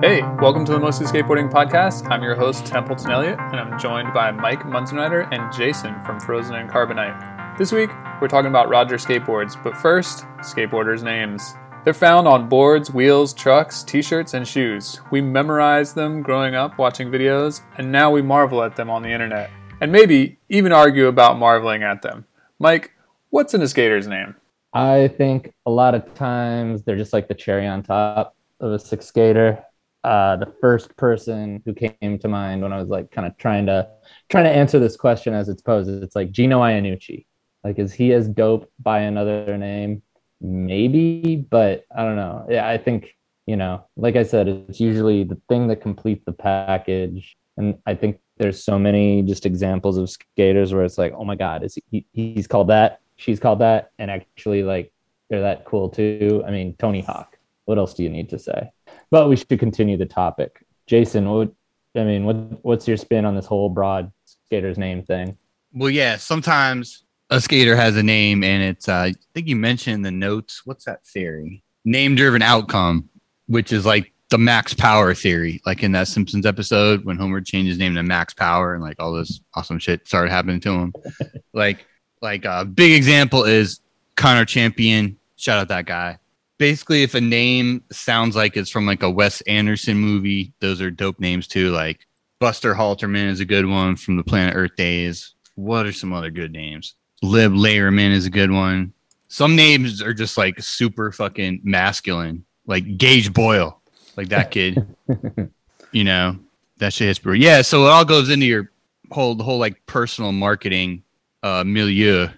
Hey, welcome to the Mostly Skateboarding Podcast. I'm your host, Templeton Elliott, and I'm joined by Mike Munzenrider and Jason from Frozen and Carbonite. This week, we're talking about Roger skateboards, but first, skateboarders' names. They're found on boards, wheels, trucks, t shirts, and shoes. We memorized them growing up watching videos, and now we marvel at them on the internet. And maybe even argue about marveling at them. Mike, what's in a skater's name? I think a lot of times they're just like the cherry on top of a six skater uh, the first person who came to mind when I was like kind of trying to trying to answer this question as it's posed. It's like Gino Iannucci. Like, is he as dope by another name? Maybe, but I don't know. Yeah, I think you know, like I said, it's usually the thing that completes the package. And I think there's so many just examples of skaters where it's like, oh my god, is he? He's called that. She's called that, and actually, like, they're that cool too. I mean, Tony Hawk. What else do you need to say? But we should continue the topic. Jason, what I mean, what what's your spin on this whole broad skater's name thing? Well, yeah, sometimes a skater has a name and it's uh, I think you mentioned in the notes, what's that theory? Name driven outcome, which is like the max power theory, like in that Simpsons episode when Homer changed his name to Max Power and like all this awesome shit started happening to him. like like a big example is Connor Champion. Shout out that guy basically if a name sounds like it's from like a Wes Anderson movie, those are dope names too. Like Buster Halterman is a good one from the Planet Earth days. What are some other good names? Lib Layerman is a good one. Some names are just like super fucking masculine, like Gage Boyle, like that kid. you know, that shit is brutal. Yeah, so it all goes into your whole the whole like personal marketing uh milieu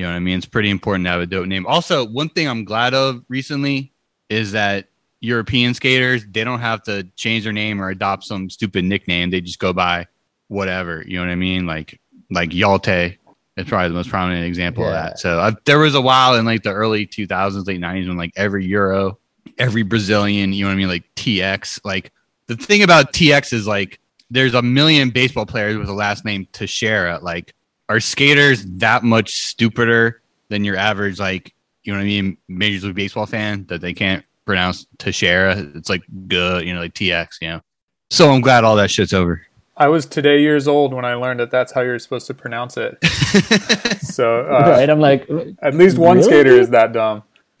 you know what I mean? It's pretty important to have a dope name. Also, one thing I'm glad of recently is that European skaters they don't have to change their name or adopt some stupid nickname. They just go by whatever. You know what I mean? Like like Yalte is probably the most prominent example yeah. of that. So I, there was a while in like the early 2000s, late 90s when like every Euro, every Brazilian, you know what I mean? Like TX. Like the thing about TX is like there's a million baseball players with the last name Teixeira. Like are skaters that much stupider than your average like you know what I mean Major League Baseball fan that they can't pronounce Teixeira? It's like good, you know, like TX, you know. So I'm glad all that shit's over. I was today years old when I learned that that's how you're supposed to pronounce it. so uh, right, I'm like, at least one really? skater is that dumb.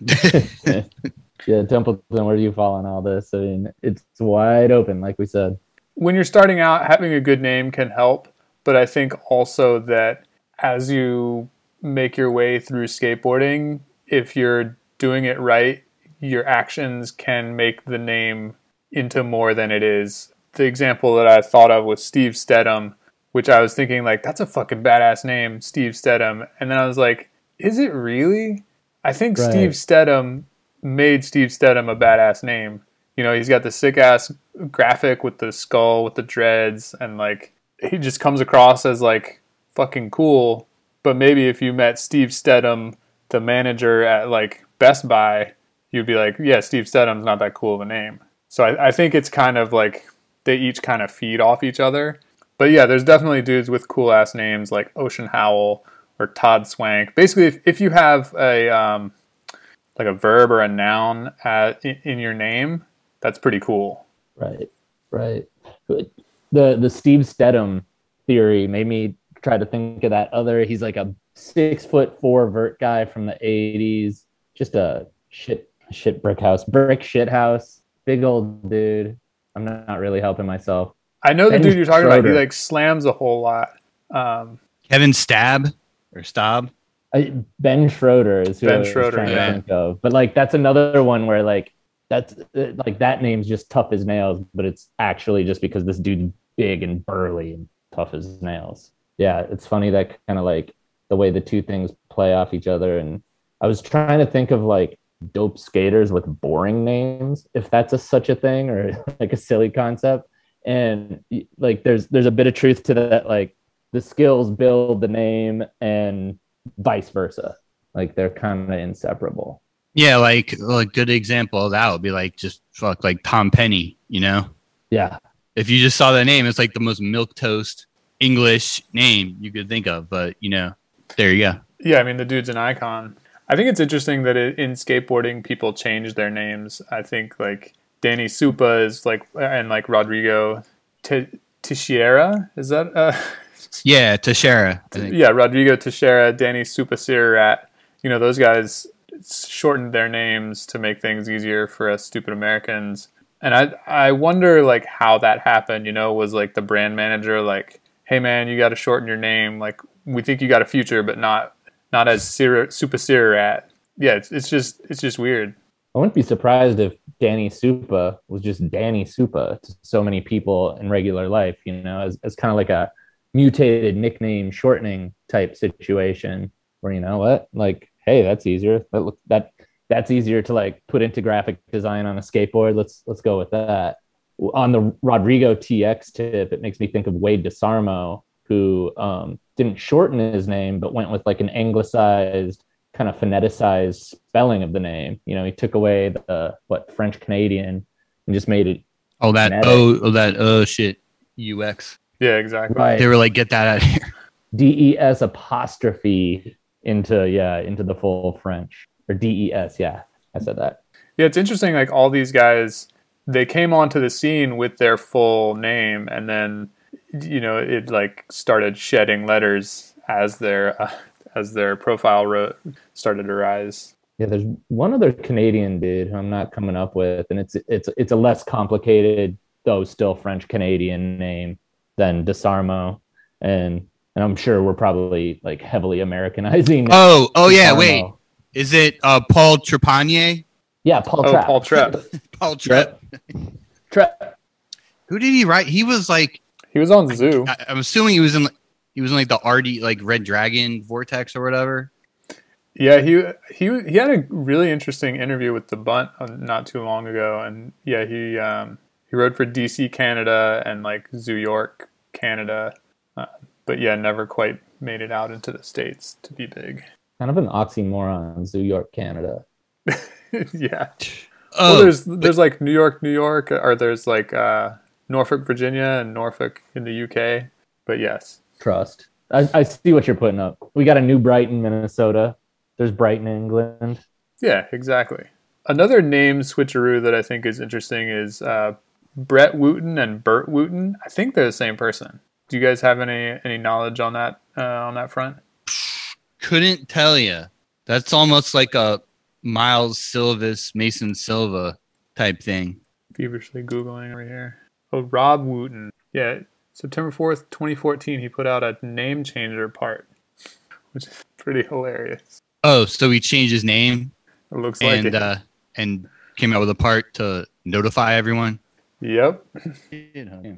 yeah, Templeton, where do you fall on all this? I mean, it's wide open, like we said. When you're starting out, having a good name can help but I think also that as you make your way through skateboarding, if you're doing it right, your actions can make the name into more than it is. The example that I thought of was Steve Steadham, which I was thinking like that's a fucking badass name, Steve Steadham. And then I was like, is it really? I think right. Steve Steadham made Steve Steadham a badass name. You know, he's got the sick ass graphic with the skull with the dreads and like he just comes across as like fucking cool. But maybe if you met Steve Steadham, the manager at like Best Buy, you'd be like, yeah, Steve Steadham's not that cool of a name. So I, I think it's kind of like they each kind of feed off each other. But yeah, there's definitely dudes with cool ass names like Ocean Howell or Todd Swank. Basically, if, if you have a um, like a verb or a noun at, in, in your name, that's pretty cool. Right, right the the Steve Steadham theory made me try to think of that other. He's like a six foot four vert guy from the '80s, just a shit shit brick house, brick shit house, big old dude. I'm not, not really helping myself. I know the dude you're talking Schroeder. about. He like slams a whole lot. Um, Kevin Staab or Staab. I, ben Schroeder is who ben I was Schroeder, trying yeah. to think of. But like that's another one where like that's like that name's just tough as nails, but it's actually just because this dude's big and burly and tough as nails. Yeah, it's funny that kind of like the way the two things play off each other. And I was trying to think of like dope skaters with boring names, if that's a such a thing or like a silly concept. And like there's there's a bit of truth to that. Like the skills build the name and vice versa. Like they're kind of inseparable. Yeah, like a good example of that would be like just fuck like Tom Penny, you know? Yeah. If you just saw that name, it's like the most milk toast English name you could think of. But you know, there you go. Yeah, I mean the dude's an icon. I think it's interesting that it, in skateboarding people change their names. I think like Danny Supa is like and like Rodrigo T- Teixeira. Is that uh Yeah, Teixeira. Yeah, Rodrigo Teixeira, Danny Supasirat. You know, those guys shortened their names to make things easier for us stupid Americans. And I I wonder like how that happened, you know, was like the brand manager like, "Hey man, you got to shorten your name. Like we think you got a future, but not not as Sir- Supasirat." Yeah, it's, it's just it's just weird. I wouldn't be surprised if Danny Supa was just Danny Supa to so many people in regular life, you know, as, as kind of like a mutated nickname shortening type situation where, you know what, like, hey, that's easier. That look that that's easier to like put into graphic design on a skateboard. Let's let's go with that. On the Rodrigo TX tip, it makes me think of Wade DeSarmo, who um, didn't shorten his name, but went with like an anglicized kind of phoneticized spelling of the name. You know, he took away the what French Canadian and just made it Oh, that Phonetic. oh, oh, that oh shit. UX. Yeah, exactly. right. They were like, get that out of here. D E S apostrophe into yeah into the full French or D E S. Yeah, I said that. Yeah, it's interesting. Like all these guys, they came onto the scene with their full name, and then you know it like started shedding letters as their uh, as their profile ro- started to rise. Yeah, there's one other Canadian dude who I'm not coming up with, and it's it's it's a less complicated though still French Canadian name than Desarmo, and and I'm sure we're probably like heavily Americanizing. Oh, oh yeah, wait. Is it uh Paul Trepanier? yeah, Paul Oh, Trapp. Paul Trapp. Paul Trep. Trapp. Who did he write? He was like He was on Zoo. I, I'm assuming he was in he was in like the RD like Red Dragon Vortex or whatever. Yeah, he he he had a really interesting interview with the Bunt uh, not too long ago, and yeah, he um, he wrote for DC Canada and like Zoo York Canada, uh, but yeah, never quite made it out into the states to be big. Kind of an oxymoron, New York, Canada. yeah. Oh, well, there's there's like New York, New York, or there's like uh, Norfolk, Virginia, and Norfolk in the UK. But yes, Trust. I, I see what you're putting up. We got a New Brighton, Minnesota. There's Brighton, England. yeah, exactly. Another name switcheroo that I think is interesting is uh, Brett Wooten and Bert Wooten. I think they're the same person. Do you guys have any any knowledge on that uh, on that front? Couldn't tell you. That's almost like a Miles Silvis, Mason Silva type thing. Feverishly googling over here. Oh, Rob Wooten. Yeah, September fourth, twenty fourteen. He put out a name changer part, which is pretty hilarious. Oh, so he changed his name It looks like and it. uh and came out with a part to notify everyone. yep.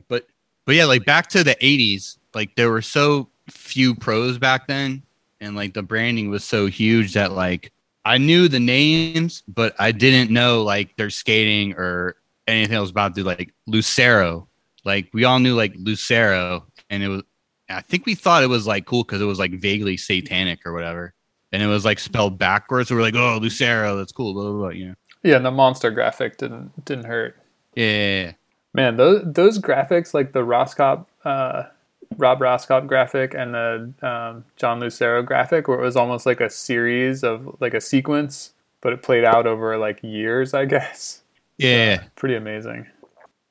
But but yeah, like back to the '80s, like there were so few pros back then, and like the branding was so huge that like I knew the names, but I didn't know like their skating or anything else about the like Lucero. Like we all knew like Lucero, and it was. I think we thought it was like cool because it was like vaguely satanic or whatever, and it was like spelled backwards. So we're like, oh, Lucero, that's cool. Blah blah blah. You know. Yeah, and the monster graphic didn't didn't hurt. Yeah. Man, those those graphics, like the Roskopp, uh, Rob Roskopp graphic and the um, John Lucero graphic, where it was almost like a series of like a sequence, but it played out over like years, I guess. yeah. Pretty amazing.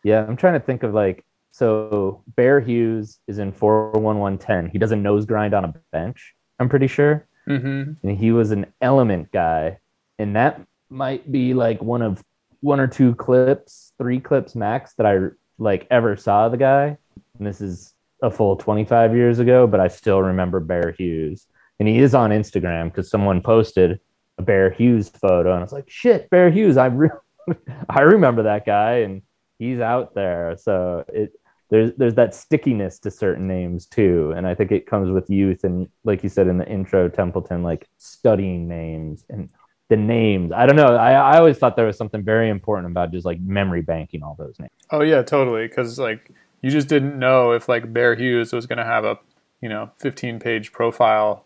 Yeah, I'm trying to think of like so Bear Hughes is in 41110. He does a nose grind on a bench, I'm pretty sure. hmm And he was an element guy. And that might be like one of one or two clips, three clips max that I like ever saw the guy. And this is a full 25 years ago, but I still remember Bear Hughes. And he is on Instagram because someone posted a Bear Hughes photo, and I was like, "Shit, Bear Hughes! I re- I remember that guy, and he's out there." So it there's there's that stickiness to certain names too, and I think it comes with youth and, like you said in the intro, Templeton, like studying names and the names. I don't know. I, I always thought there was something very important about just like memory banking all those names. Oh yeah, totally. Because like you just didn't know if like Bear Hughes was going to have a you know 15 page profile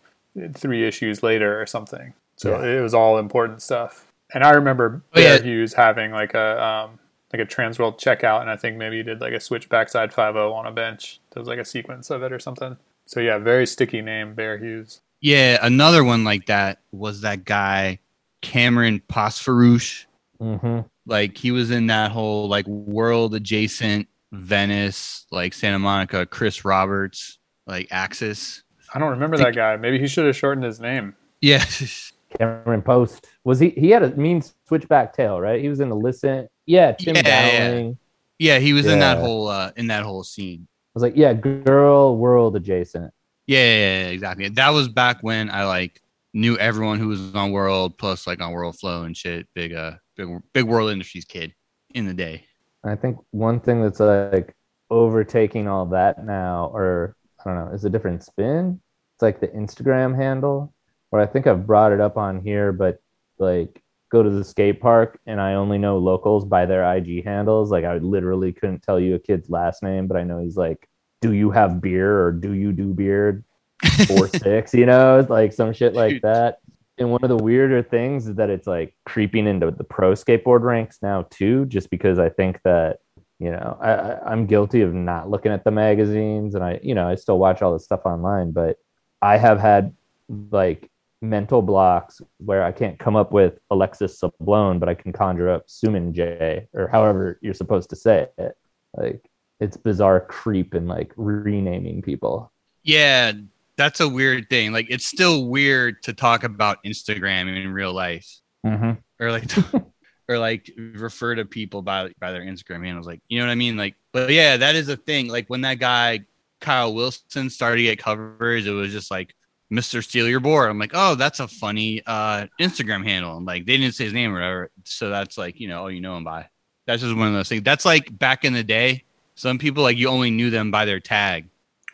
three issues later or something. So Yeah. it was all important stuff. And I remember Oh, Bear yeah. Hughes having like a um, like a Transworld checkout, and I think maybe he did like a switch backside 5.0 on a bench. There was like a sequence of it or something. So yeah, very sticky name, Bear Hughes. Yeah, another one like that was that guy Cameron Posfarouche. Mm-hmm. Like he was in that whole like world adjacent Venice, like Santa Monica, Chris Roberts, like Axis. I don't remember that guy. Maybe he should have shortened his name. Yeah. Cameron Post was he? He had a mean switchback tail, right? He was in the listen. Yeah, Tim Yeah, yeah. Dowling. yeah, he was in that whole uh in that whole scene. I was like, yeah, girl world adjacent. Yeah, yeah, yeah, exactly. That was back when I like knew everyone who was on World plus like on World Flow and shit. Big uh big big World Industries kid in the day. I think one thing that's like overtaking all that now, or I don't know, is a different spin. It's like the Instagram handle, or I think I've brought it up on here, but like go to the skate park and I only know locals by their IG handles. Like I literally couldn't tell you a kid's last name, but I know he's like, "Do you have beer?" or "Do you do beard?" Four six, you know, it's like some shit like Dude. that. And one of the weirder things is that it's like creeping into the pro skateboard ranks now too, just because I think that you know I, i'm guilty of not looking at the magazines and i you know i still watch all this stuff online but i have had like mental blocks where i can't come up with alexis sablone but i can conjure up suman j or however you're supposed to say it. Like it's bizarre creep and like renaming people. Yeah, that's a weird thing. Like it's still weird to talk about Instagram in real life. mm-hmm. or like or like refer to people by by their Instagram handles. Like, you know what I mean? Like, but yeah, that is a thing. Like when that guy Kyle Wilson started to get coverage, it was just like Mr. Steal Your Board. I'm like, oh, that's a funny uh Instagram handle. And like they didn't say his name or whatever. So that's like, you know, oh, you know him by. That's just one of those things. That's like back in the day. Some people like you only knew them by their tag.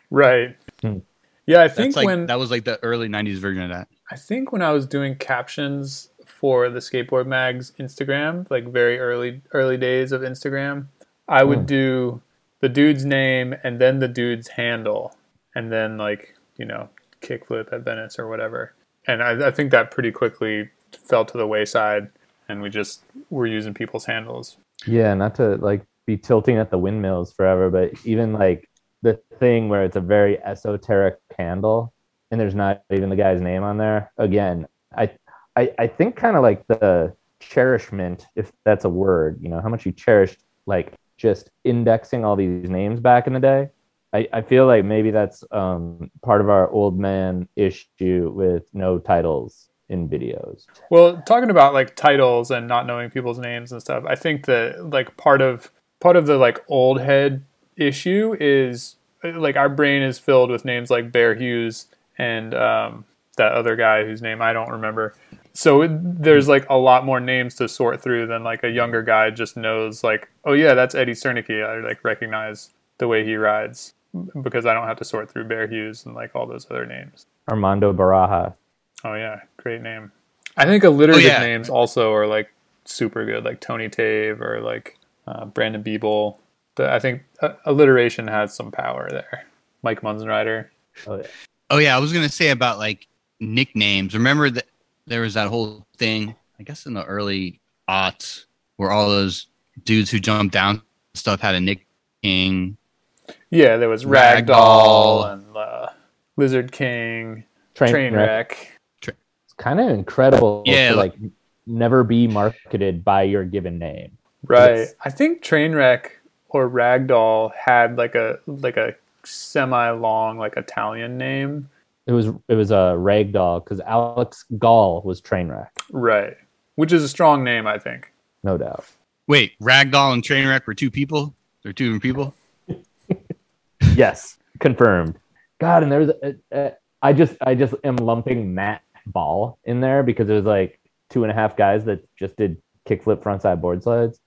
Right. Hmm. Yeah, I think like when that was like the early '90s version of that. I think when I was doing captions for the skateboard mags Instagram, like very early early days of Instagram, I would Hmm. do the dude's name and then the dude's handle, and then like you know kickflip at Venice or whatever. And I, I think that pretty quickly fell to the wayside, and we just were using people's handles. Yeah, not to like be tilting at the windmills forever, but even like the thing where it's a very esoteric handle and there's not even the guy's name on there. Again, I I, I think kind of like the cherishment, if that's a word, you know, how much you cherished like just indexing all these names back in the day. I, I feel like maybe that's um, part of our old man issue with no titles in videos. Well, talking about like titles and not knowing people's names and stuff, I think that like part of part of the like old head issue is like our brain is filled with names like Bear Hughes and um, that other guy whose name I don't remember. So it, there's like a lot more names to sort through than like a younger guy just knows like, oh yeah, that's Eddie Cernicky. I like recognize the way he rides because I don't have to sort through Bear Hughes and like all those other names. Armando Baraja. Oh yeah, great name. I think alliterative yeah. names also are like super good, like Tony Tave or like uh, Brandon Biebel. The, I think uh, alliteration has some power there. Mike Munzenrider. Oh, yeah. Oh yeah, I was gonna say about like nicknames. Remember that there was that whole thing, I guess in the early aughts, where all those dudes who jumped down stuff had a nickname. Yeah, there was Ragdoll. Ragdoll and uh, Lizard King, Train, Trainwreck. it's kind of incredible Yeah, to like- like never be marketed by your given name. Right. It's- I think Trainwreck or Ragdoll had like a like a semi long like Italian name. It was it was a ragdoll because Alex Gall was Trainwreck, Right. Which is a strong name, I think. no doubt. Wait, Ragdoll and Trainwreck were two people? They're two different people? Yes, confirmed. God, and there's I just I just am lumping Matt Ball in there because it was like two and a half guys that just did kickflip frontside board slides.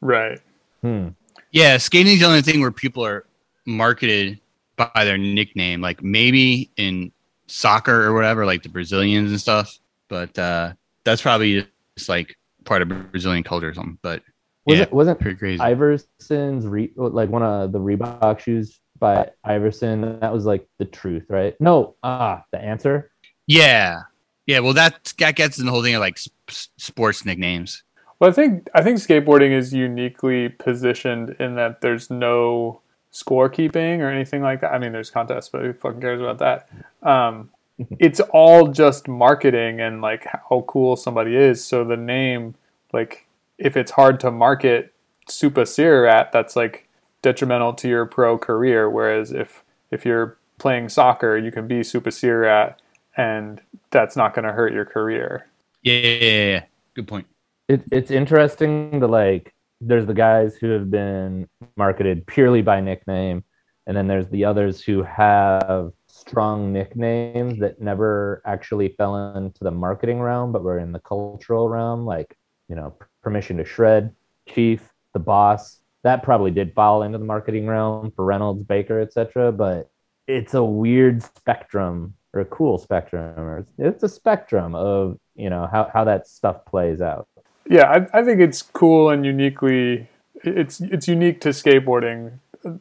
Right. Hmm. Yeah, skating's the only thing where people are marketed by their nickname, like maybe in soccer or whatever, like the Brazilians and stuff. But uh that's probably just like part of Brazilian culture or something. But Was Yeah. it wasn't pretty crazy. Iverson's re, like one of the Reebok shoes by Iverson? That was like the truth, right? No, ah, the answer. Yeah, yeah. Well, that that gets in the whole thing of like s- sports nicknames. Well, I think I think skateboarding is uniquely positioned in that there's no scorekeeping or anything like that. I mean, there's contests, but who fucking cares about that? Um, it's all just marketing and like how cool somebody is. So the name, like if it's hard to market Super Sirirat, that's like detrimental to your pro career. Whereas if if you're playing soccer, you can be Super Sirirat, and that's not going to hurt your career. Yeah. Good point. It, it's interesting to like. There's the guys who have been marketed purely by nickname, and then there's the others who have strong nicknames that never actually fell into the marketing realm, but were in the cultural realm, like you know, permission to shred, chief, the boss. That probably did fall into the marketing realm for Reynolds, Baker, etc. But it's a weird spectrum or a cool spectrum, or it's, a spectrum of you know how how that stuff plays out. Yeah, I, I think it's cool and uniquely. It's it's unique to skateboarding.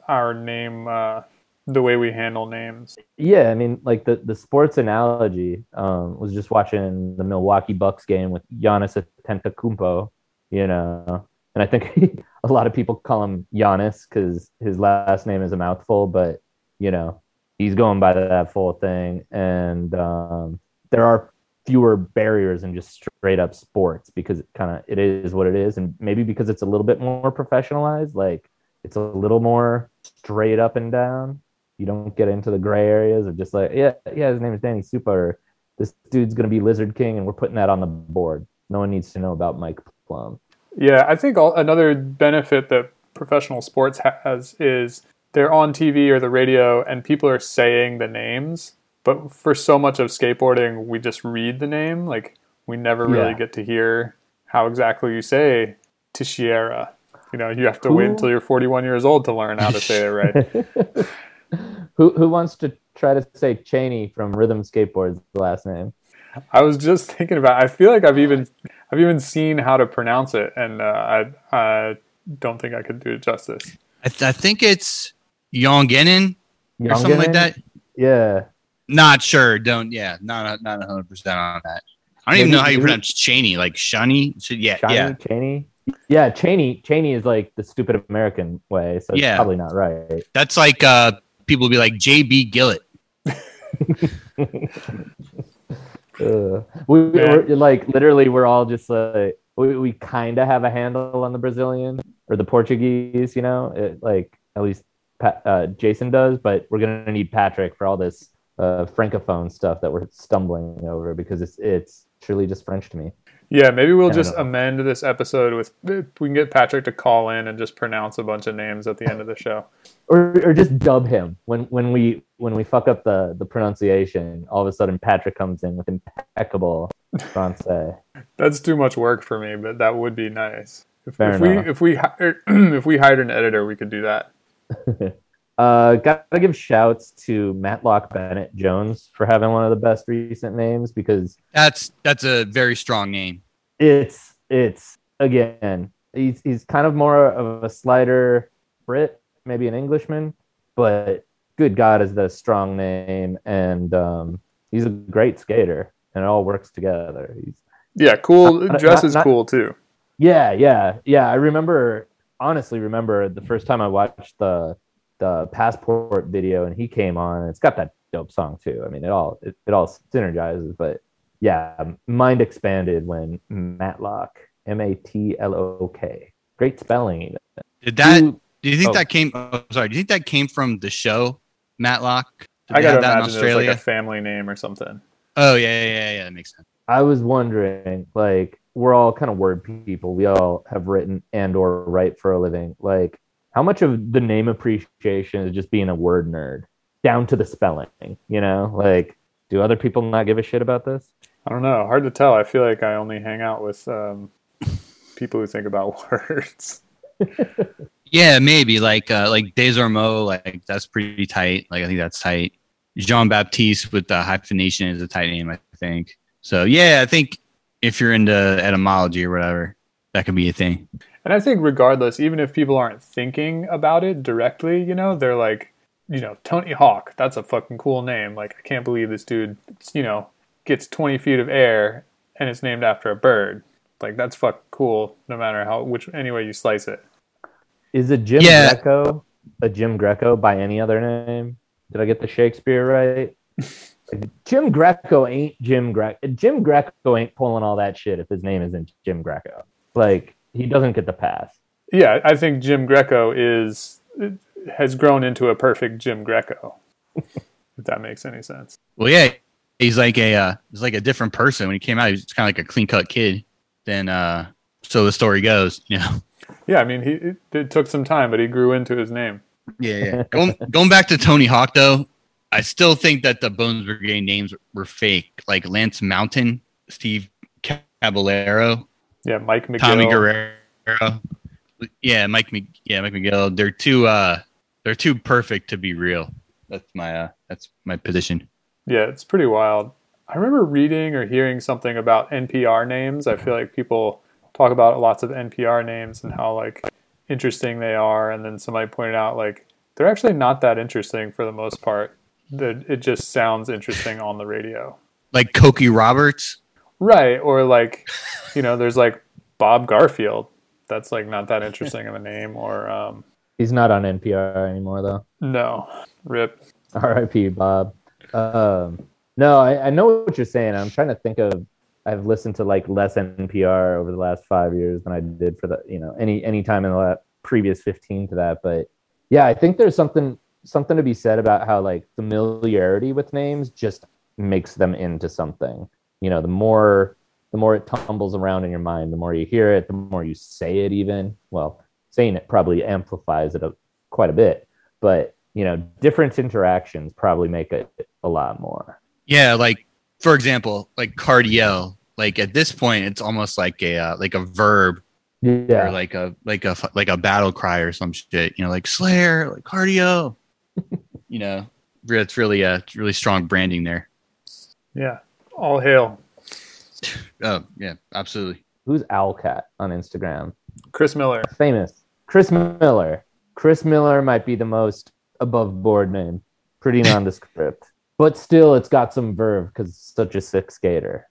Our name, uh, the way we handle names. Yeah, I mean, like the the sports analogy um, was just watching the Milwaukee Bucks game with Giannis Antetokounmpo, you know, and I think a lot of people call him Giannis because his last name is a mouthful, but you know, he's going by that full thing, and um, there are fewer barriers in just straight up sports because it kind of it is what it is, and maybe because it's a little bit more professionalized, like it's a little more straight up and down you don't get into the gray areas of just like, yeah, yeah, his name is Danny Super. This dude's gonna be Lizard King, and we're putting that on the board. No one needs to know about Mike Plum. Yeah, I think all, another benefit that professional sports has is they're on TV or the radio, and people are saying the names. But for so much of skateboarding, we just read the name. Like we never really Yeah. get to hear how exactly you say Tishiera. You know, you have to wait until you're 41 years old to learn how to say it right. who who wants to try to say Cheney from Rhythm Skateboards the last name? I was just thinking about. I feel like I've even I've even seen how to pronounce it, and uh, I I don't think I could do it justice. I, th- I think it's Yongenen or something like that. Yeah. Not sure. Don't. Yeah. Not not hundred percent on that. I don't even know how you maybe- pronounce Cheney. Like Shani. So, yeah. Shiny, Yeah. Cheney. Yeah, Cheney. Cheney is like the stupid American way, so it's Yeah. probably not right. That's like uh people be like JB Gillett. Ugh. we, Yeah. we're like literally we're all just like we, we kind of have a handle on the Brazilian or the Portuguese, you know, it, like at least pa- uh, Jason does, but we're gonna need Patrick for all this uh, francophone stuff that we're stumbling over because it's it's truly just French to me. Yeah, maybe we'll just know. amend this episode with we can get Patrick to call in and just pronounce a bunch of names at the end of the show. Or, or just dub him when when we when we fuck up the the pronunciation. All of a sudden, Patrick comes in with impeccable Francais. That's too much work for me, but that would be nice. If, if we if we if we hired an editor, we could do that. Uh, gotta give shouts to Matlok Bennett Jones for having one of the best recent names because That's that's a very strong name. it's it's again he's he's kind of more of a slider Brit, maybe an Englishman, but good God is that a strong name and um, he's a great skater and it all works together. He's Yeah, cool. Not- Dress not- is not- cool too. Yeah, yeah, yeah. I remember, honestly, remember the first time I watched the the passport video and he came on. It's got that dope song too. I mean, it all it, it all synergizes. But yeah, mind expanded when Matlok, M A T L O K, great spelling. Even. Did that? Do you think oh. that came? Oh, sorry. Do you think that came from the show Matlock? Did I gotta that in imagine it's like a family name or something. oh yeah, yeah, yeah, yeah. That makes sense. I was wondering, like, we're all kind of word people. We all have written and or write for a living. Like, how much of the name appreciation is just being a word nerd, down to the spelling? You know, like, do other people not give a shit about this? I don't know. Hard to tell. I feel like I only hang out with um, people who think about words. Yeah, maybe like uh, like Desormeaux, like that's pretty tight. Like I think that's tight. Jean Baptiste with the hyphenation is a tight name, I think. So yeah, I think if you're into etymology or whatever, that could be a thing. And I think regardless, even if people aren't thinking about it directly, you know, they're like, you know, Tony Hawk, that's a fucking cool name. Like, I can't believe this dude, you know, gets 20 feet of air and it's named after a bird. Like, that's fucking cool, no matter how, which, any way you slice it. Is a Jim Yeah. Greco a Jim Greco by any other name? Did I get the Shakespeare right? Jim Greco ain't Jim Greco. Jim Greco ain't pulling all that shit if his name isn't Jim Greco. Like he doesn't get the pass. Yeah, I think Jim Greco is has grown into a perfect Jim Greco. if that makes any sense. Well, yeah, he's like a uh, he's like a different person when he came out. He's kind of like a clean cut kid. Then, uh, so the story goes, you know. Yeah, I mean, he it, it took some time, but he grew into his name. Yeah, yeah. going going back to Tony Hawk though, I still think that the Bones Brigade names were fake. Like Lance Mountain, Steve Caballero, Yeah, Mike McGill. Tommy Guerrero. Yeah, Mike. Yeah, Mike McGill. They're too. Uh, they're too perfect to be real. That's my. Uh, that's my position. Yeah, it's pretty wild. I remember reading or hearing something about NPR names. I feel like people talk about lots of NPR names and how like interesting they are, and then somebody pointed out like they're actually not that interesting for the most part. That it just sounds interesting on the radio, Like Cokie Roberts. Right? Or like, you know, there's like Bob Garfield. That's like not that interesting of a name. Or um, He's not on NPR anymore though. no, Rip. R.I.P. Bob. Um, no, I, I know what you're saying. I'm trying to think of. I've listened to like less NPR over the last five years than I did for the you know any any time in the la- previous 15 to that. But yeah, I think there's something something to be said about how like familiarity with names just makes them into something. You know, the more the more it tumbles around in your mind, the more you hear it, the more you say it. Even well, saying it probably amplifies it a, quite a bit, but you know, different interactions probably make it a lot more. Yeah, like for example, like Cardiel Like at this point, it's almost like a uh, like a verb Yeah, or like a like a like a battle cry or some shit. You know, like Slayer, like Cardiel. you know, it's really uh it's really strong branding there. Yeah, all hail Oh yeah, absolutely. who's Owlcat on Instagram? Chris Miller. Famous Chris Miller. Chris Miller might be the most above board name. Pretty nondescript, but still, it's got some verve because it's such a sick skater.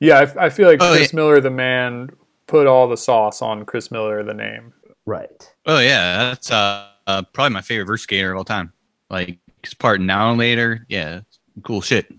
Yeah, I, I feel like Oh, Chris Miller, the man, put all the sauce on Chris Miller, the name. Right. Oh yeah, that's uh, uh probably my favorite vert skater of all time. Like his part now and later, yeah, cool shit.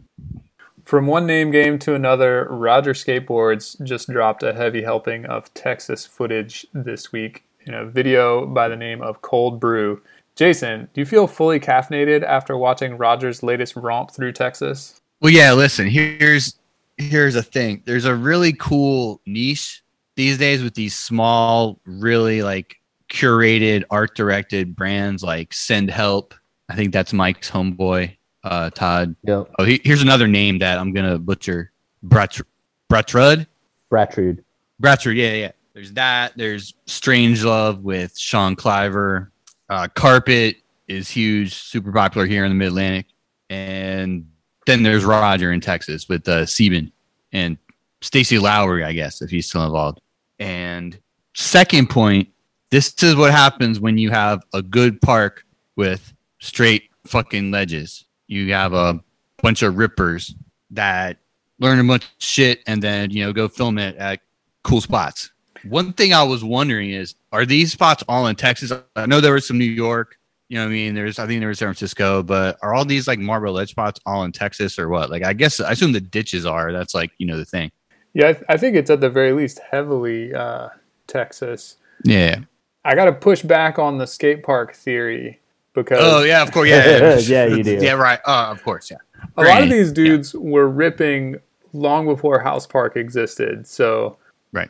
From one name game to another, Roger Skateboards just dropped a heavy helping of Texas footage this week in a video by the name of Cold Brew. Jason, do you feel fully caffeinated after watching Roger's latest romp through Texas? Well, yeah. Listen, here's here's a thing. There's a really cool niche these days with these small, really like curated, art directed brands like Send Help. I think that's Mike's homeboy, uh, Todd. Yep. Oh, he, here's another name that I'm gonna butcher. Bratr- Bratrud. Bratrude. Bratcher, yeah, yeah. There's that. There's Strange Love with Sean Cliver. Uh, Carpet is huge, super popular here in the Mid Atlantic. And then there's Roger in Texas with uh, Sieben and Stacy Lowry, I guess, if he's still involved. And second point, this is what happens when you have a good park with straight fucking ledges. You have a bunch of rippers that learn a bunch of shit and then, you know, go film it at cool spots. One thing I was wondering is, are these spots all in Texas? I know there was some New York, you know what I mean? There's, I think there was San Francisco, but are all these like marble ledge spots all in Texas or what? Like, I guess, I assume the ditches are. That's like, you know, the thing. Yeah, I, th- I think it's at the very least heavily uh, Texas. Yeah. I got to push back on the skate park theory because Oh, yeah, of course. Yeah. Yeah, Yeah, you do. Yeah, right. Uh, of course. Yeah. a lot of these dudes were ripping long before House Park existed. So Right.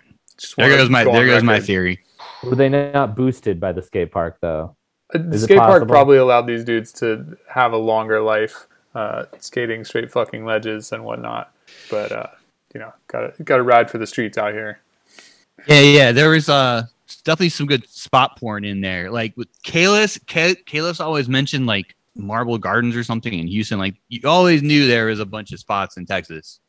There goes my, there goes my theory. Were they not boosted by the skate park though? Uh, The Is skate park probably allowed these dudes to have a longer life, uh, skating straight fucking ledges and whatnot. But uh, you know, got to got to ride for the streets out here. Yeah, yeah. There was uh definitely some good spot porn in there. Like with Kalis, Ka- Kalis always mentioned like Marble Gardens or something in Houston. Like you always knew there was a bunch of spots in Texas.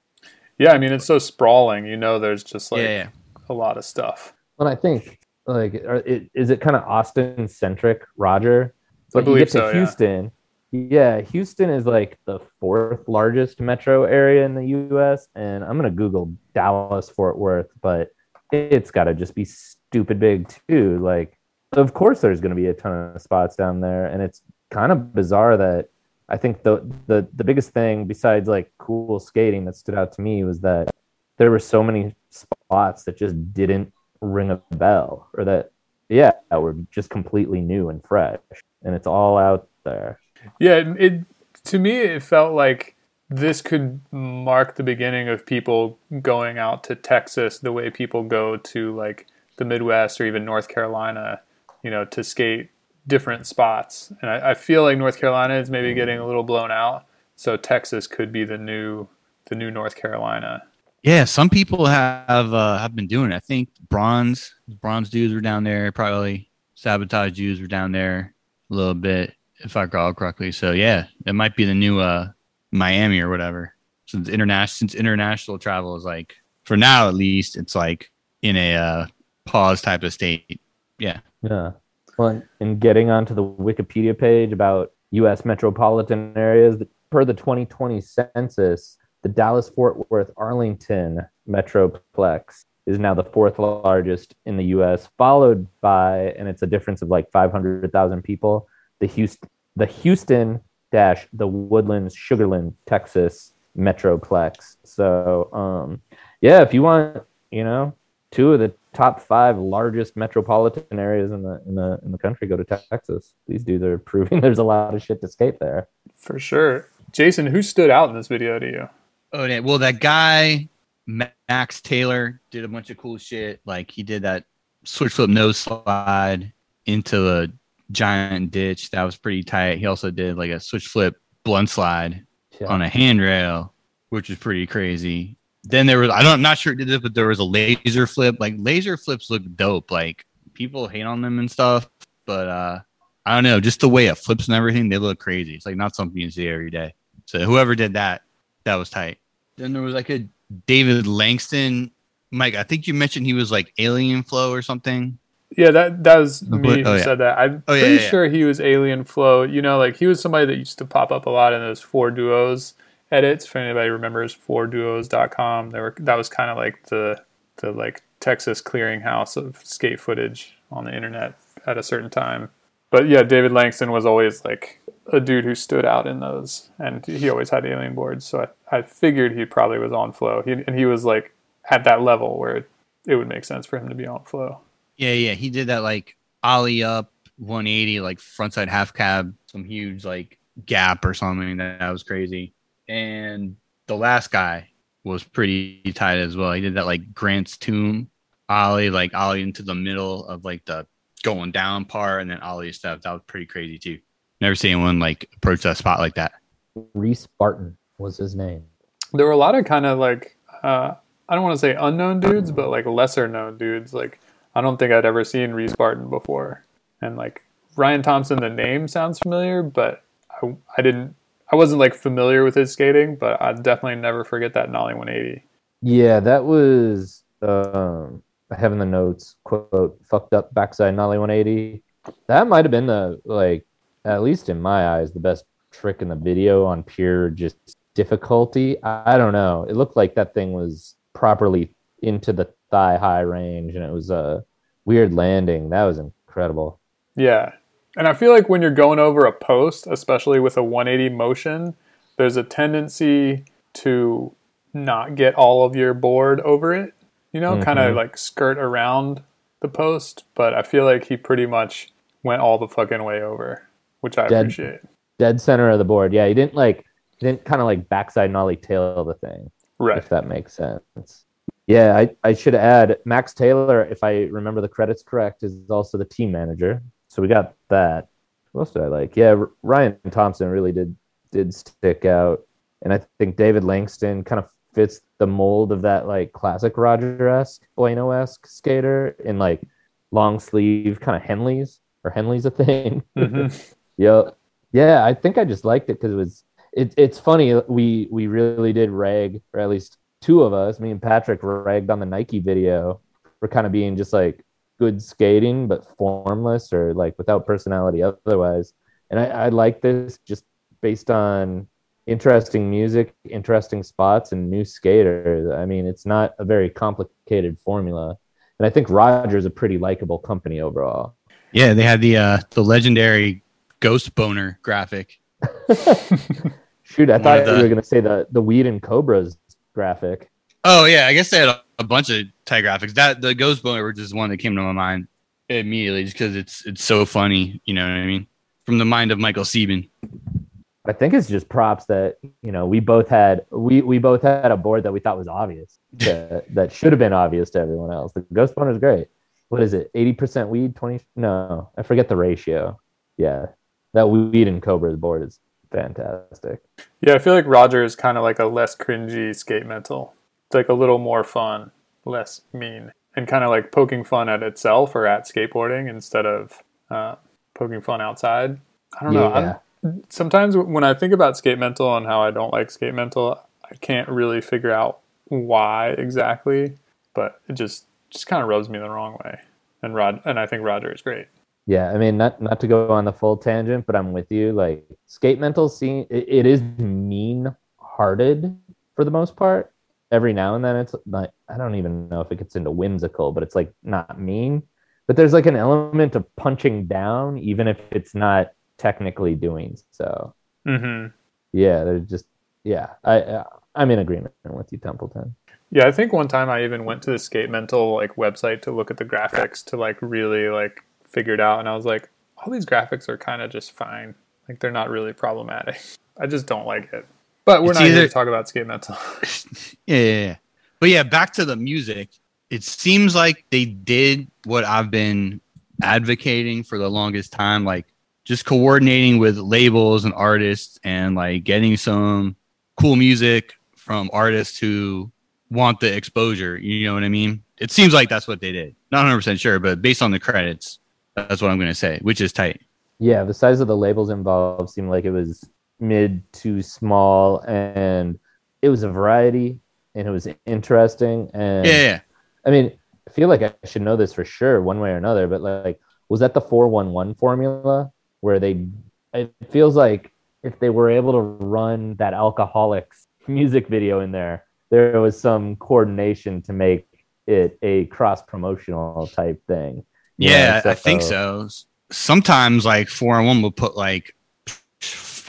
Yeah, I mean it's so sprawling. You know, there's just like yeah, yeah. a lot of stuff. And I think like are, it, is it kind of Austin centric, Roger? But you believe get to so, yeah. Houston. Yeah. Houston is like the fourth largest metro area in the U.S. And I'm gonna Google Dallas Fort Worth, but it's got to just be stupid big too. Like, of course, there's gonna be a ton of spots down there, and it's kind of bizarre that I think the the the biggest thing besides like cool skating that stood out to me was that there were so many spots that just didn't ring a bell or that yeah were just completely new and fresh and it's all out there Yeah, it to me it felt like this could mark the beginning of people going out to Texas the way people go to like the Midwest or even North Carolina, you know, to skate different spots. And I, I feel like North Carolina is maybe getting a little blown out, so Texas could be the new the new North Carolina. Yeah, some people have uh, have been doing it. I think bronze bronze dudes were down there, probably sabotage dudes were down there a little bit, if I recall correctly. So yeah, it might be the new uh, Miami or whatever. Since international since international travel is like for now at least, it's like in a uh, pause type of state. Yeah. Yeah. Well, and getting onto the Wikipedia page about U.S. metropolitan areas, per the 2020 census, the Dallas Fort Worth Arlington metroplex is now the fourth largest in the U.S., followed by, and it's a difference of like 500,000 people, the Houston, the Houston dash the Woodlands Sugarland, Texas metroplex. So, um, yeah, if you want, you know, two of the top five largest metropolitan areas in the in the in the country go to Texas. These dudes are proving there's a lot of shit to skate there. For sure. Jason, who stood out in this video to you? Oh, yeah. Well, that guy Max Taylor did a bunch of cool shit. Like he did that switch flip nose slide into a giant ditch. That was pretty tight. He also did like a switch flip blunt slide Yeah. on a handrail, which was pretty crazy. Then there was I don't I'm not sure it did this, but there was a laser flip. Like laser flips look dope. Like people hate on them and stuff, but uh I don't know, just the way it flips and everything, they look crazy. It's like not something you see every day. So whoever did that, that was tight. Then there was like a David Langston. Mike, I think you mentioned he was like Alien Flow or something. Yeah, that that was me oh, who yeah. said that. I'm Oh, pretty yeah, yeah. sure he was Alien Flow. You know, like he was somebody that used to pop up a lot in those four duos edits. If anybody remembers fourduos.com, there were that was kind of like the the like Texas clearinghouse of skate footage on the internet at a certain time. But yeah, David Langston was always like a dude who stood out in those, and he always had alien boards. So I, I figured he probably was on flow, he, and he was like at that level where it, it would make sense for him to be on flow. Yeah, yeah. He did that like ollie up 180, like frontside half cab, some huge like gap or something. That, that was crazy. And the last guy was pretty tight as well. He did that like Grant's tomb ollie, like ollie into the middle of like the going down part and then ollie stuff. That was pretty crazy too. Never seen anyone like approach that spot like that. Reese Barton was his name. there were a lot of kind of like uh, I don't want to say unknown dudes, but like lesser known dudes. Like I don't think I'd ever seen Reese Barton before, and like Ryan Thompson, the name sounds familiar, but I, I didn't. I wasn't like familiar with his skating, but I'd definitely never forget that Nollie 180. Yeah, that was um I have in the notes quote fucked up backside nollie 180. That might have been the like at least in my eyes the best trick in the video on pure just difficulty. I, I don't know. It looked like that thing was properly into the thigh high range and it was a weird landing. That was incredible. Yeah. And I feel like when you're going over a post, especially with a 180 motion, there's a tendency to not get all of your board over it, you know, kind of mm-hmm. like skirt around the post. But I feel like he pretty much went all the fucking way over, which I Dead. appreciate. Dead center of the board. Yeah, he didn't like he didn't kind of like backside nollie tail the thing. Right. if that makes sense. Yeah, I, I should add Max Taylor, if I remember the credits correct, is also the team manager. So we got that. What else did I like? Yeah, Ryan Thompson really did did stick out, and I think David Langston kind of fits the mold of that like classic Roger esque Bueno esque skater in like long sleeve kind of Henleys or Henley's a thing. Mhm. Yep. Yeah, I think I just liked it because it was. It, it's funny. We we really did rag, or at least two of us, me and Patrick, ragged on the Nike video for kind of being just like good skating but formless or like without personality otherwise. And I, I like this just based on interesting music, interesting spots, and new skaters. I mean, it's not a very complicated formula, and I think Roger's a pretty likable company overall. Yeah, they had the uh the legendary ghost boner graphic. Shoot, I One thought of you were gonna say the the weed and cobras graphic. Oh yeah, I guess they had a bunch of Thai graphics. That the Ghost Boner is one that came to my mind immediately, just because it's it's so funny. You know what I mean? From the mind of Michael Sieben. I think it's just props that you know we both had we we both had a board that we thought was obvious that, that should have been obvious to everyone else. The Ghost Boner is great. What is it? Eighty percent weed, twenty? No, I forget the ratio. Yeah, that weed and Cobra's board is fantastic. Yeah, I feel like Roger is kind of like a less cringy skate mental. It's like a little more fun, less mean, and kind of like poking fun at itself or at skateboarding instead of uh, poking fun outside. I don't know. Yeah. Sometimes when I think about skate mental and how I don't like skate mental, I can't really figure out why exactly, but it just just kind of rubs me the wrong way. And Rod and I think Roger is great. Yeah, I mean, not not to go on the full tangent, but I'm with you. Like skate mental scene, it, it is mean hearted for the most part. Every now and then, it's like I don't even know if it gets into whimsical, but it's like not mean. But there's like an element of punching down, even if it's not technically doing so. Mm-hmm. Yeah, there's just yeah. I, I I'm in agreement with you, Templeton. Yeah, I think one time I even went to the Skate Mental like website to look at the graphics to like really like figure it out, and I was like, all these graphics are kind of just fine. Like they're not really problematic. I just don't like it. But we're It's not here to talk about Skate Mental. Yeah, yeah, yeah. But yeah, back to the music. It seems like they did what I've been advocating for the longest time, like just coordinating with labels and artists and like getting some cool music from artists who want the exposure. You know what I mean? It seems like that's what they did. Not 100% sure, but based on the credits, that's what I'm going to say, which is tight. Yeah, the size of the labels involved seemed like it was mid to small, and it was a variety, and it was interesting. And Yeah, yeah. I mean, I feel like I should know this for sure, one way or another. But like, was that the four one one formula where they? It feels like if they were able to run that Alkaholiks music video in there, there was some coordination to make it a cross promotional type thing. Know, Yeah, I think so. Sometimes like four and one will put like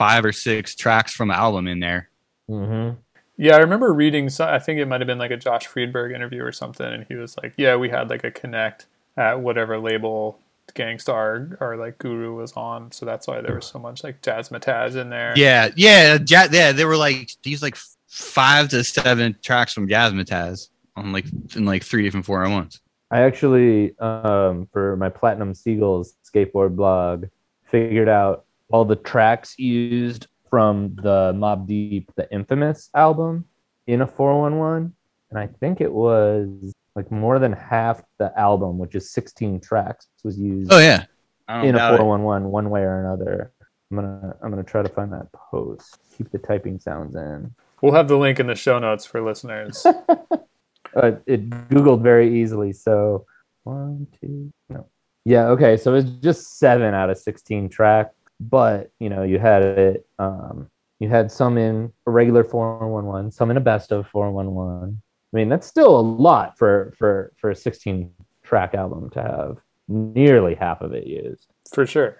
five or six tracks from an album in there. hmm yeah, I remember reading. So I think it might have been like a Josh Friedberg interview or something, and he was like, "Yeah, we had like a connect at whatever label Gang Starr or like Guru was on, so that's why there was so much like Jazzmatazz in there." Yeah, yeah, ja- yeah. They were like these like five to seven tracks from Jazzmatazz on like in like three different four and ones. I actually, um, for my Platinum Seagulls skateboard blog, figured out all the tracks used from the Mobb Deep, the infamous album in a 411. And I think it was like more than half the album, which is 16 tracks, was used Oh yeah, in a doubt it. 411 one way or another. I'm gonna I'm gonna try to find that post. Keep the typing sounds in. We'll have the link in the show notes for listeners. Uh, it googled very easily. So one, two, no, yeah, okay. So it's just seven out of sixteen track, but you know you had it. Um, you had some in a regular four one one, some in a best of four one one. I mean, that's still a lot for for for a sixteen track album to have nearly half of it used. for sure.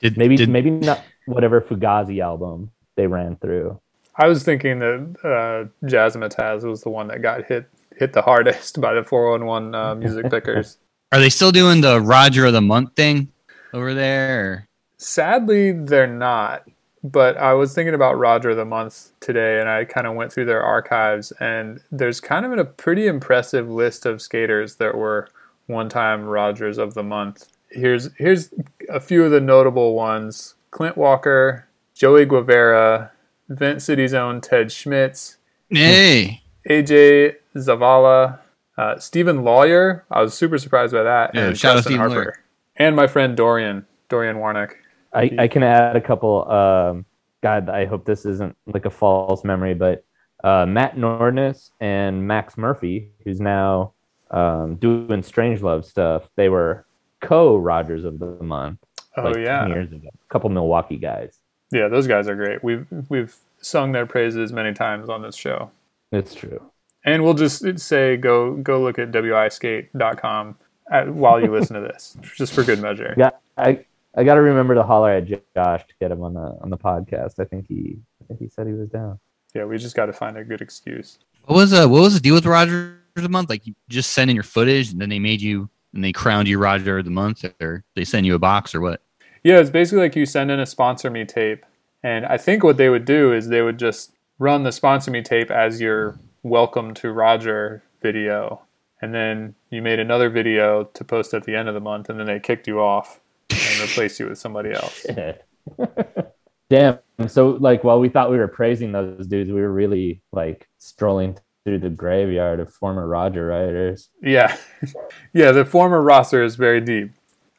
Did, Maybe did, maybe not whatever Fugazi album they ran through. I was thinking that uh, Jazzmatazz was the one that got hit hit the hardest by the 411 uh, music pickers. are they still doing the Roger of the Month thing over there? Sadly, they're not. But I was thinking about Roger the Month today, and I kind of went through their archives, and there's kind of a pretty impressive list of skaters that were one-time Rogers of the Month. Here's here's a few of the notable ones: Clint Walker, Joey Guevara, Vent City's own Ted Schmitz, Hey, AJ Zavala, uh, Stephen Lawyer. I was super surprised by that. Yeah, and shout Justin Harper. Lawyer. And my friend Dorian, Dorian Warnock. I, I can add a couple. Um, God, I hope this isn't like a false memory, but uh, Matt Nordness and Max Murphy, who's now um, doing Strange Love stuff, they were co Rogers of the Month. Oh like 10 yeah, years ago. A couple Milwaukee guys. yeah, those guys are great. We've we've sung their praises many times on this show. It's true. And we'll just say go go look at wiskate.com at, while you listen to this, just for good measure. Yeah, I I got to remember to holler at Josh to get him on the on the podcast. I think he I think he said he was down. Yeah, we just got to find a good excuse. what was uh what was the deal with Roger the month? Like you just send in your footage and then they made you and they crowned you Roger of the month or they send you a box or what? Yeah, it's basically like you send in a sponsor me tape. And I think what they would do is they would just run the sponsor me tape as your welcome to Roger video. And then you made another video to post at the end of the month and then they kicked you off and replaced you with somebody else. Damn. So like while we thought we were praising those dudes, we were really like strolling through the graveyard of former Roger writers. Yeah. yeah, the former roster is very deep.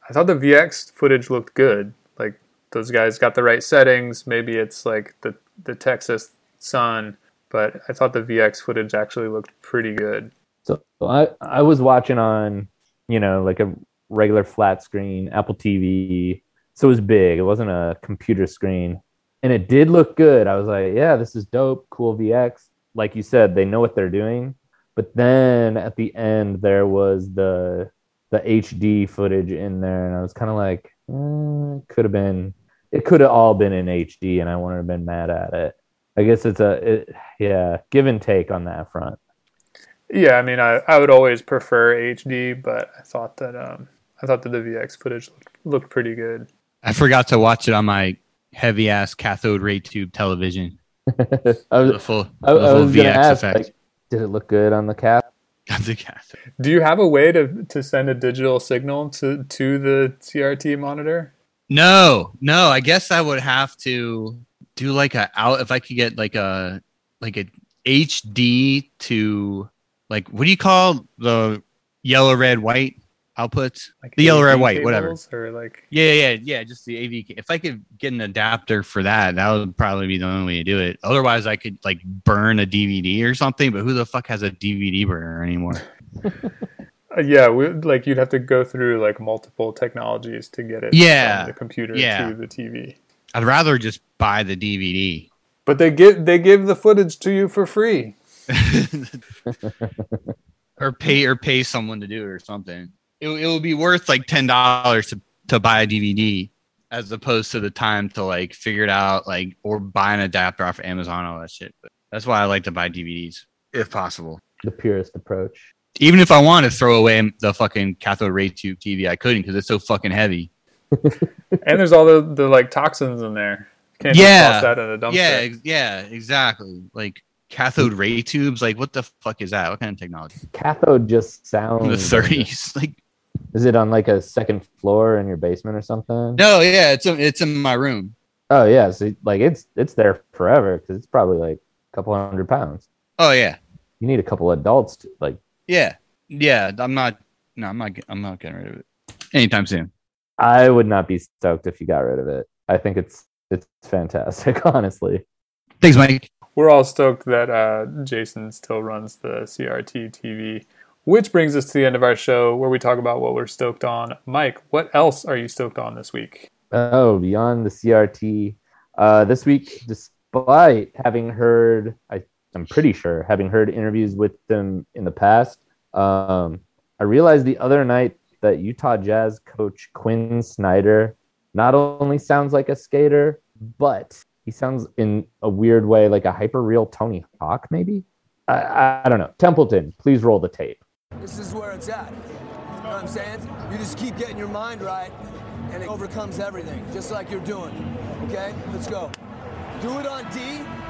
I thought the VX footage looked good. Like those guys got the right settings. Maybe it's like the the Texas sun, but I thought the VX footage actually looked pretty good. So I I was watching on, you know, like a regular flat screen Apple TV so it was big. It wasn't a computer screen. And it did look good. I was like, yeah, this is dope. Cool VX. Like you said, they know what they're doing. But then at the end, there was the the HD footage in there, and I was kind of like, eh, could have been, it could have all been in HD, and I wouldn't have been mad at it. I guess it's a, it, yeah, give and take on that front. Yeah, I mean, I, I would always prefer HD, but I thought that um, I thought that the VX footage looked, looked pretty good. I forgot to watch it on my heavy ass cathode ray tube television. I was, The full, I, the I was VX ask, effect. like, did it look good on the cap? The cathode. Do you have a way to, to send a digital signal to, to the CRT monitor? No, no. I guess I would have to do like a out if I could get like a like a HD to like what do you call the yellow, red, white outputs? Like The yellow, red, white, whatever. Or like Yeah, yeah, yeah. Just the AV. If I could get an adapter for that, that would probably be the only way to do it. Otherwise, I could like burn a DVD or something. But who the fuck has a DVD burner anymore? Uh, yeah, we, like you'd have to go through like multiple technologies to get it Yeah, from the computer yeah. to the TV. I'd rather just buy the DVD. But they give they give the footage to you for free. or pay or pay someone to do it or something. It, it would be worth like ten dollars to to buy a DVD as opposed to the time to like figure it out like or buy an adapter off of Amazon all that shit. But that's why I like to buy DVDs if possible. The purest approach. Even if I want to throw away the fucking cathode ray tube TV, I couldn't because it's so fucking heavy. And there's all the, the like toxins in there. Can't Yeah. just toss that in a dumpster. Yeah, ex- yeah, exactly. Like cathode ray tubes, like what the fuck is that? What kind of technology? Cathode just sounds. From the thirties, like Is it on like a second floor in your basement or something? no, yeah, it's it's in my room. Oh yeah, so like it's it's there forever because it's probably like a couple hundred pounds. Oh yeah, You need a couple adults to like. Yeah, yeah. I'm not. No, I'm not. I'm not getting rid of it anytime soon. I would not be stoked if you got rid of it. I think it's it's fantastic, honestly. Thanks, Mike. We're all stoked that uh, Jason still runs the CRT TV. Which brings us to the end of our show where we talk about what we're stoked on. Mike, what else are you stoked on this week? Oh, beyond the CRT, uh, this week, despite having heard, I, I'm pretty sure, having heard interviews with them in the past, um, I realized the other night that Utah Jazz coach Quin Snyder not only sounds like a skater, but he sounds in a weird way like a hyper real Tony Hawk, maybe. I, I, I don't know. Templeton, please roll the tape. This is where it's at. You know what I'm saying? You just keep getting your mind right, and it overcomes everything, just like you're doing. Okay? Let's go. Do it on D,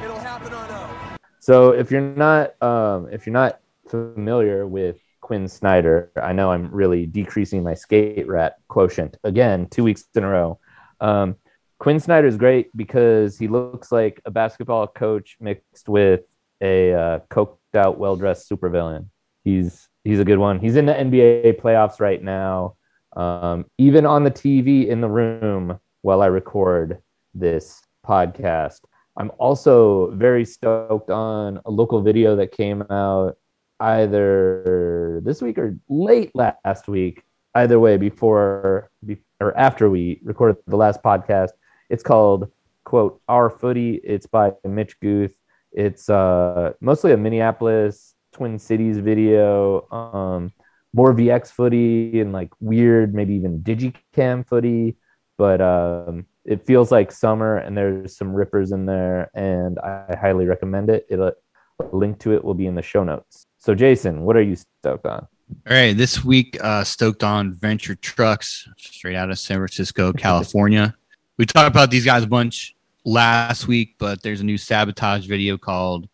it'll happen on O. So if you're not um, if you're not familiar with Quin Snyder, I know I'm really decreasing my skate rat quotient again, two weeks in a row. Um, Quin Snyder is great because he looks like a basketball coach mixed with a uh, coked out, well dressed supervillain. He's he's a good one. He's in the NBA playoffs right now. Um, even on the TV in the room while I record this podcast. I'm also very stoked on a local video that came out either this week or late last week. Either way, before be, or after we recorded the last podcast, it's called "quote Our Footy." It's by Mitch Guth. It's uh, mostly a Minneapolis Twin Cities video. Um, more VX footy and like weird, maybe even digicam footy, but um, it feels like summer and there's some rippers in there and I highly recommend it. It'll, a link to it will be in the show notes. So, Jason, what are you stoked on? All right, this week, uh, stoked on Venture Trucks, straight out of San Francisco, California. we talked about these guys a bunch last week, but there's a new sabotage video called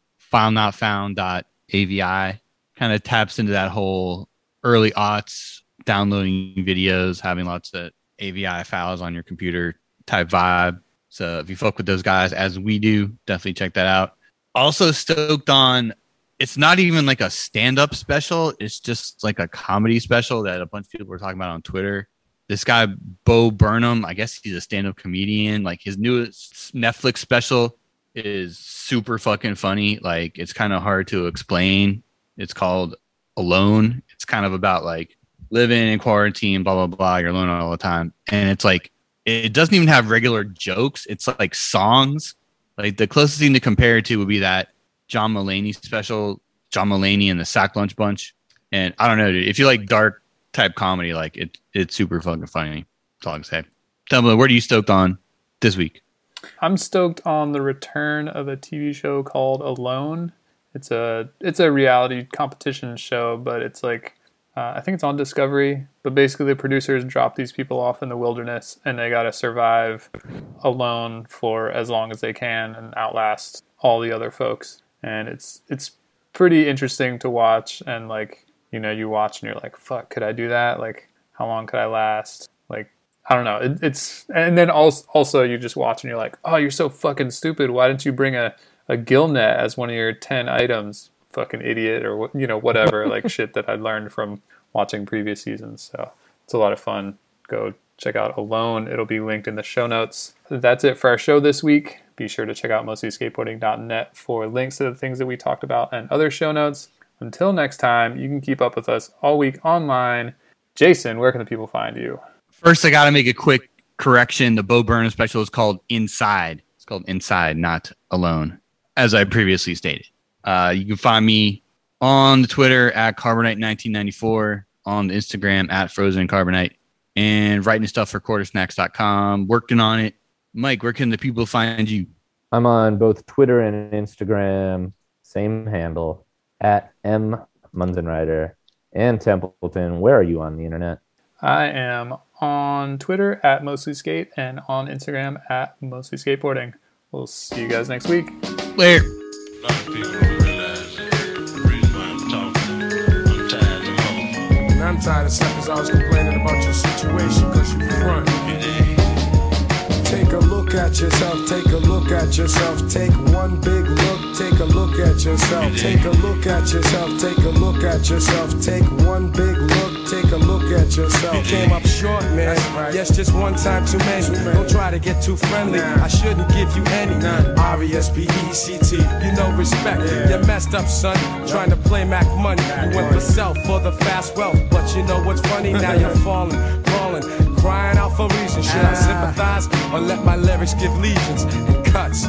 FileNotFound.avi. Kind of taps into that whole early aughts downloading videos, having lots of AVI files on your computer type vibe. So if you fuck with those guys as we do, definitely check that out. Also stoked on it's not even like a stand-up special, it's just like a comedy special that a bunch of people were talking about on Twitter. This guy Bo Burnham, I guess he's a stand-up comedian. Like his newest Netflix special is super fucking funny. Like it's kind of hard to explain. It's called Alone. It's kind of about like living in quarantine, blah blah blah. You're alone all the time, and it's like it doesn't even have regular jokes. It's like songs. Like the closest thing to compare it to would be that John Mulaney special, John Mulaney and the Sack Lunch Bunch. And I don't know, dude, if you like dark type comedy, like it, it's super fucking funny. That's all I can say. Me, what are you stoked on this week? I'm stoked on the return of a TV show called Alone. It's a it's a reality competition show, but it's like uh, I think it's on Discovery, but basically the producers drop these people off in the wilderness and they got to survive alone for as long as they can and outlast all the other folks. And it's it's pretty interesting to watch and like you know you watch and you're like fuck could I do that like how long could I last I don't know it, it's and then also also you just watch and you're like oh you're so fucking stupid why didn't you bring a a gill net as one of your 10 items fucking idiot or you know whatever like shit that I learned from watching previous seasons. So it's a lot of fun. Go check out Alone. It'll be linked in the show notes. That's it for our show this week. Be sure to check out mostlyskateboarding.net for links to the things that we talked about and other show notes. Until next time, you can keep up with us all week online. Jason, where can the people find you? First, I got to make a quick correction. The Bo Burnham special is called Inside. It's called Inside, not Alone, as I previously stated. Uh, you can find me on the Twitter at Carbonite1994, on the Instagram at Frozen Carbonite, and writing stuff for quartersnacks.com, working on it. Mike, where can the people find you? I'm on both Twitter and Instagram, same handle at M Munzenrider and Templeton. Where are you on the internet? I am on Twitter at Mostly Skate and on Instagram at Mostly Skateboarding. We'll see you guys next week. Later. I'm tired of suckers always complaining about your situation cause you front. Take a look at yourself, take a look at yourself, take one big look, take a look at yourself, take a look at yourself, take a look at yourself, take one big look, take a look at yourself. You came up short, man. right. Yes, just one time too many. Don't try to get too friendly. Nah. I shouldn't give you any. R E S P E C T. You know respect. You messed up, son. Trying to play Mac money. You went for self for the fast wealth. But you know what's funny? Now you're falling, crawling, crying out for reason. Should I ah. sympathize or let my lyrics give legions and cuts?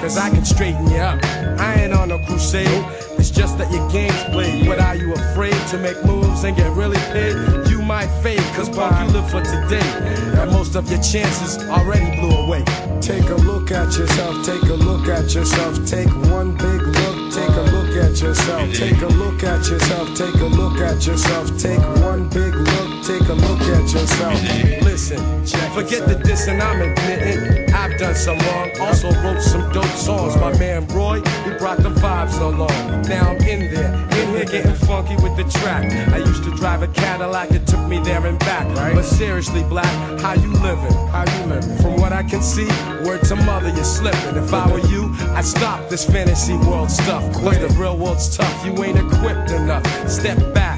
Cause I can straighten you up. I ain't on no crusade. It's just that your game's played. But are you afraid to make moves and get really paid? You might fade, cause punk, you live for today. And most of your chances already blew away. Take a look at yourself, take a look at yourself, take one big look, take a look at yourself, take a look at yourself, take a look at yourself, take one big look, take a look at yourself. Listen, forget the dissing I'm admitting. I've done some wrong, also wrote some dope songs. My man Roy, he brought the vibes along. Now I'm in there, in here getting funky with the track. I used to drive a Cadillac, it took me there and back. Right. But seriously, black, how you living? How you living? From what I can see, word to mother, you're slipping. If I were you, I'd stop this fantasy world stuff. Cause the real world's tough, you ain't equipped enough. Step back,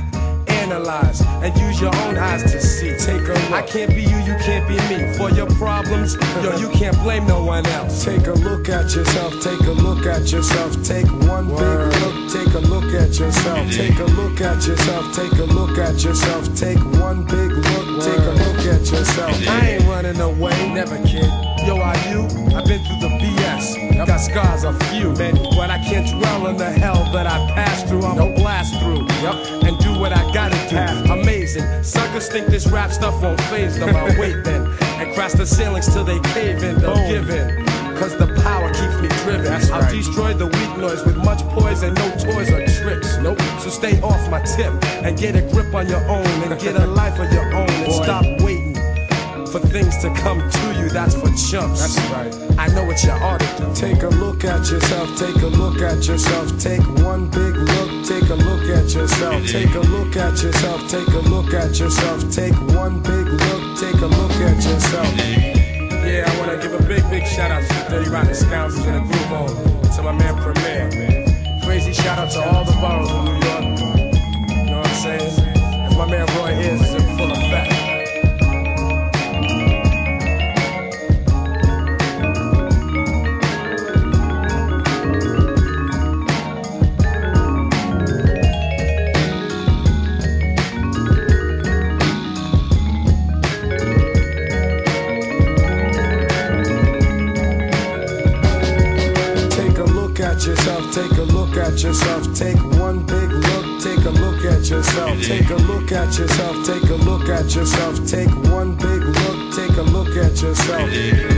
analyze, and use your own eyes to see. Take a look. I can't be you, you can't be me. For your problems, yo, you can't blame no one else. Take a look at yourself, take a look at yourself, take one Word. big look, take a look at yourself, take a look at yourself, take a look at yourself, take one big look, take a look at yourself. I ain't running away, never kid. Yo, are you? I've been through the BS. Got scars a few, many, but I can't dwell on the hell that I passed through. I'ma blast through, yep, and do what I gotta do. Amazing. Suckers think this rap stuff won't phase them. I wait then and crash the ceilings till they cave in. They'll give in. cause the power keeps me driven. That's I'll right. destroy the weak noise with much poise and no toys or tricks. Nope. So stay off my tip and get a grip on your own and get a life of your own and Boy. stop waiting for things to come to you. That's for chumps. That's right. I know what you ought to do. Take a look at yourself, take a look at yourself, take one big look, take a look at yourself, take a look at yourself, take a look at yourself, take one big look, take a look at yourself. Yeah, I wanna give a big, big shout out to the 30 Rotten Scoundrels in the group home, to my man Premier. Crazy shout out to all the boroughs of New York. You know what I'm saying? As my man Roy is, is in full at yourself, take one big look, take a look at yourself, take a look at yourself, take a look at yourself, take one big look, take a look at yourself.